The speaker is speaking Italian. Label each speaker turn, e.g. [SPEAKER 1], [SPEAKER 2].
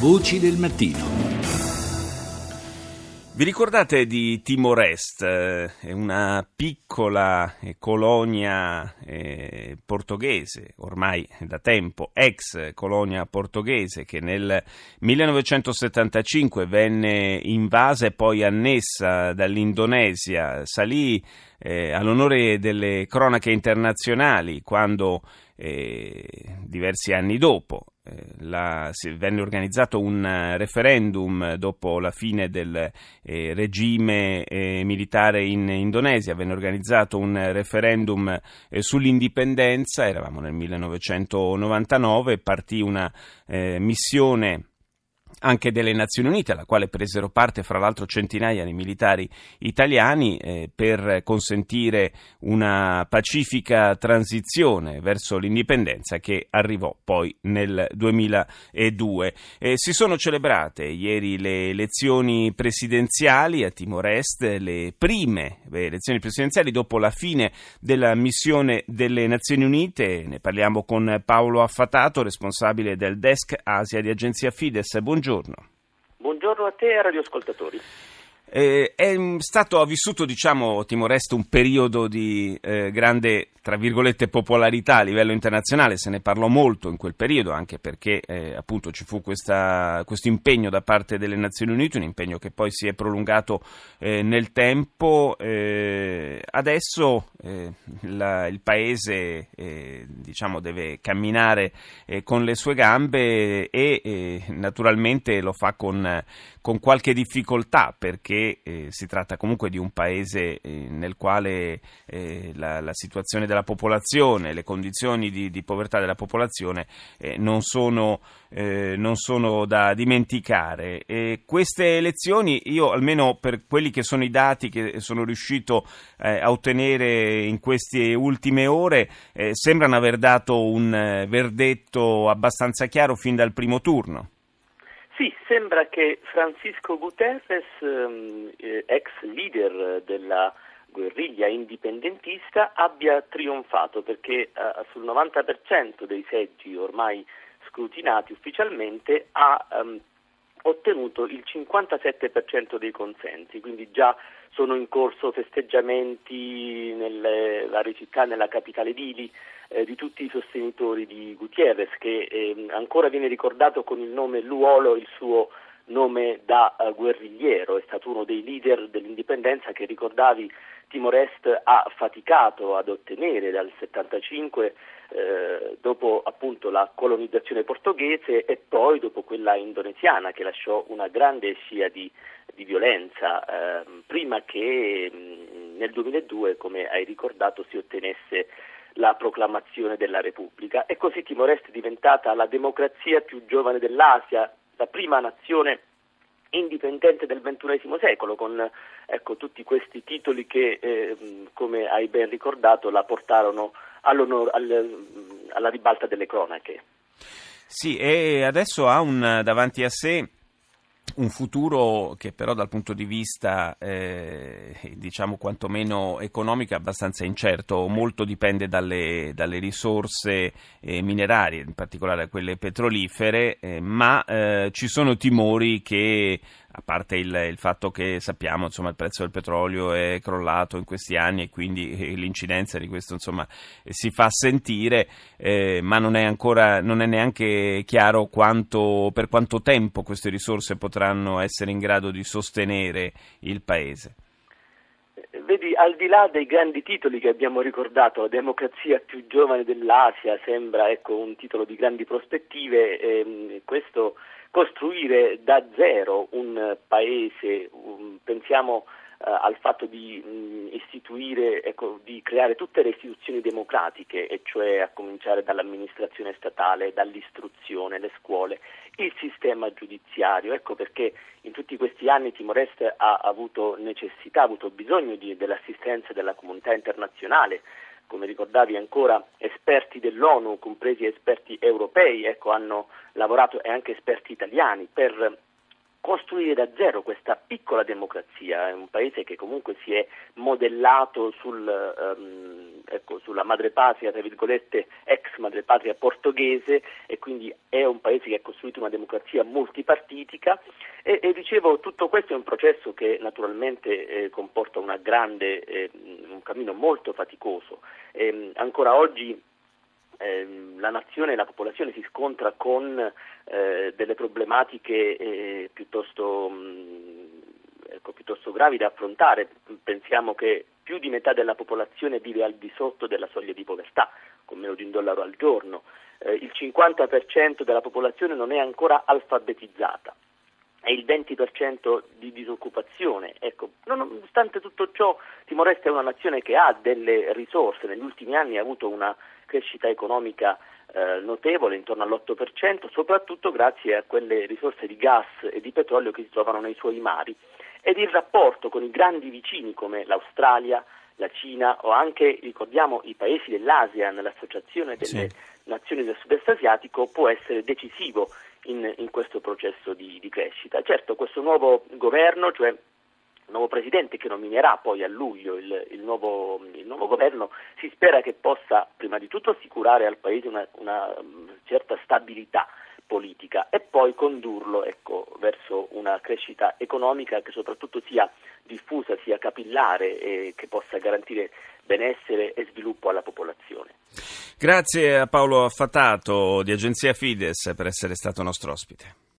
[SPEAKER 1] Voci del mattino. Vi ricordate di Timor Est, eh, una piccola eh, colonia eh, portoghese, ormai da tempo ex colonia portoghese, che nel 1975 venne invasa e poi annessa dall'Indonesia, salì all'onore delle cronache internazionali quando eh, diversi anni dopo eh, la, venne organizzato un eh, referendum dopo la fine del eh, regime eh, militare in Indonesia, venne organizzato un referendum eh, sull'indipendenza, eravamo nel 1999, partì una missione anche delle Nazioni Unite, alla quale presero parte fra l'altro centinaia di militari italiani eh, per consentire una pacifica transizione verso l'indipendenza che arrivò poi nel 2002. Eh, si sono celebrate ieri le elezioni presidenziali a Timor-Est, le prime elezioni presidenziali dopo la fine della missione delle Nazioni Unite. Ne parliamo con Paolo Affatato, responsabile del desk Asia di Agenzia Fides. Buongiorno buongiorno.
[SPEAKER 2] Buongiorno a te e ai radioascoltatori.
[SPEAKER 1] Eh, è stato ha vissuto, diciamo, Timor-Est un periodo di eh, grande tra virgolette popolarità a livello internazionale, se ne parlò molto in quel periodo, anche perché eh, appunto ci fu questa, questo impegno da parte delle Nazioni Unite, un impegno che poi si è prolungato eh, nel tempo. Eh, adesso eh, la, il paese eh, diciamo, deve camminare eh, con le sue gambe e naturalmente lo fa con, con qualche difficoltà perché si tratta comunque di un paese nel quale la, la situazione della popolazione, le condizioni di, di povertà della popolazione eh, non, sono, eh, non, sono, da dimenticare. E queste elezioni, io almeno per quelli che sono i dati che sono riuscito eh, a ottenere in queste ultime ore, eh, sembrano aver dato un eh, verdetto abbastanza chiaro fin dal primo turno.
[SPEAKER 2] Sì, sembra che Francisco Guterres, ehm, eh, ex leader della guerriglia indipendentista abbia trionfato perché sul 90% dei seggi ormai scrutinati ufficialmente ha ehm, ottenuto il 57% dei consensi, quindi già sono in corso festeggiamenti nelle varie città, nella capitale Dili, eh, di tutti i sostenitori di Gutierrez, che eh, ancora viene ricordato con il nome Luolo, il suo nome da uh, guerrigliero, è stato uno dei leader dell'indipendenza che ricordavi Timor-Est ha faticato ad ottenere dal 75 eh, dopo appunto la colonizzazione portoghese e poi dopo quella indonesiana che lasciò una grande scia di, di violenza eh, prima che mh, mm, nel 2002, come hai ricordato, si ottenesse la proclamazione della Repubblica. E così Timor-Est è diventata la democrazia più giovane dell'Asia, la prima nazione indipendente del XXI secolo, con ecco, tutti questi titoli che, eh, come hai ben ricordato, la portarono al, alla ribalta delle cronache.
[SPEAKER 1] Sì, e adesso ha un, davanti a sé un futuro che però dal punto di vista eh, diciamo quantomeno economico è abbastanza incerto, molto dipende dalle, dalle risorse eh, minerarie, in particolare quelle petrolifere, eh, ma eh, ci sono timori che a parte il, il, fatto che sappiamo insomma il prezzo del petrolio è crollato in questi anni e quindi eh, l'incidenza di questo insomma eh, si fa sentire eh, ma non è ancora non è neanche chiaro quanto, per quanto tempo queste risorse potranno essere in grado di sostenere il paese.
[SPEAKER 2] Vedi, al di là dei grandi titoli che abbiamo ricordato, la democrazia più giovane dell'Asia sembra ecco, un titolo di grandi prospettive, ehm, questo costruire da zero un paese, un, pensiamo eh, al fatto di mh, istituire, ecco, di creare tutte le istituzioni democratiche, e cioè a cominciare dall'amministrazione statale, dall'istruzione, le scuole, il sistema giudiziario. Ecco perché in tutti questi anni Timor-Est ha avuto necessità, ha avuto bisogno di, dell'assistenza della comunità internazionale come ricordavi ancora esperti dell'ONU, compresi esperti europei, ecco, hanno lavorato e anche esperti italiani per costruire da zero questa piccola democrazia, è un paese che comunque si è modellato sul, um, ecco, sulla madrepatria, tra virgolette, ex madrepatria portoghese e quindi è un paese che ha costruito una democrazia multipartitica e, e dicevo tutto questo è un processo che naturalmente eh, comporta grande, eh, un cammino molto faticoso. Eh, ancora oggi Ehm, la nazione e la popolazione si scontra con eh, delle problematiche eh, piuttosto, mh, mm, ecco, piuttosto, gravi da affrontare. Pensiamo che più di metà della popolazione vive al di sotto della soglia di povertà, con meno di un dollaro al giorno. Eh, il 50% della popolazione non è ancora alfabetizzata e il 20% di disoccupazione. Ecco, nonostante tutto ciò, Timor-Est è una nazione che ha delle risorse, negli ultimi anni ha avuto una crescita economica eh, notevole, intorno all'8%, soprattutto grazie a quelle risorse di gas e di petrolio che si trovano nei suoi mari ed il rapporto con i grandi vicini come l'Australia, la Cina o anche, ricordiamo, i paesi dell'ASEAN, l'associazione delle sì. nazioni del sud-est asiatico, può essere decisivo in, in questo processo di, di, crescita. Certo, questo nuovo governo, cioè il nuovo presidente che nominerà poi a luglio il, il, nuovo, il, nuovo, governo, si spera che possa prima di tutto assicurare al Paese una, una certa stabilità politica e poi condurlo ecco, verso una crescita economica che soprattutto sia diffusa, sia capillare e che possa garantire benessere e sviluppo alla popolazione.
[SPEAKER 1] Grazie a Paolo Affatato di Agenzia Fides per essere stato nostro ospite.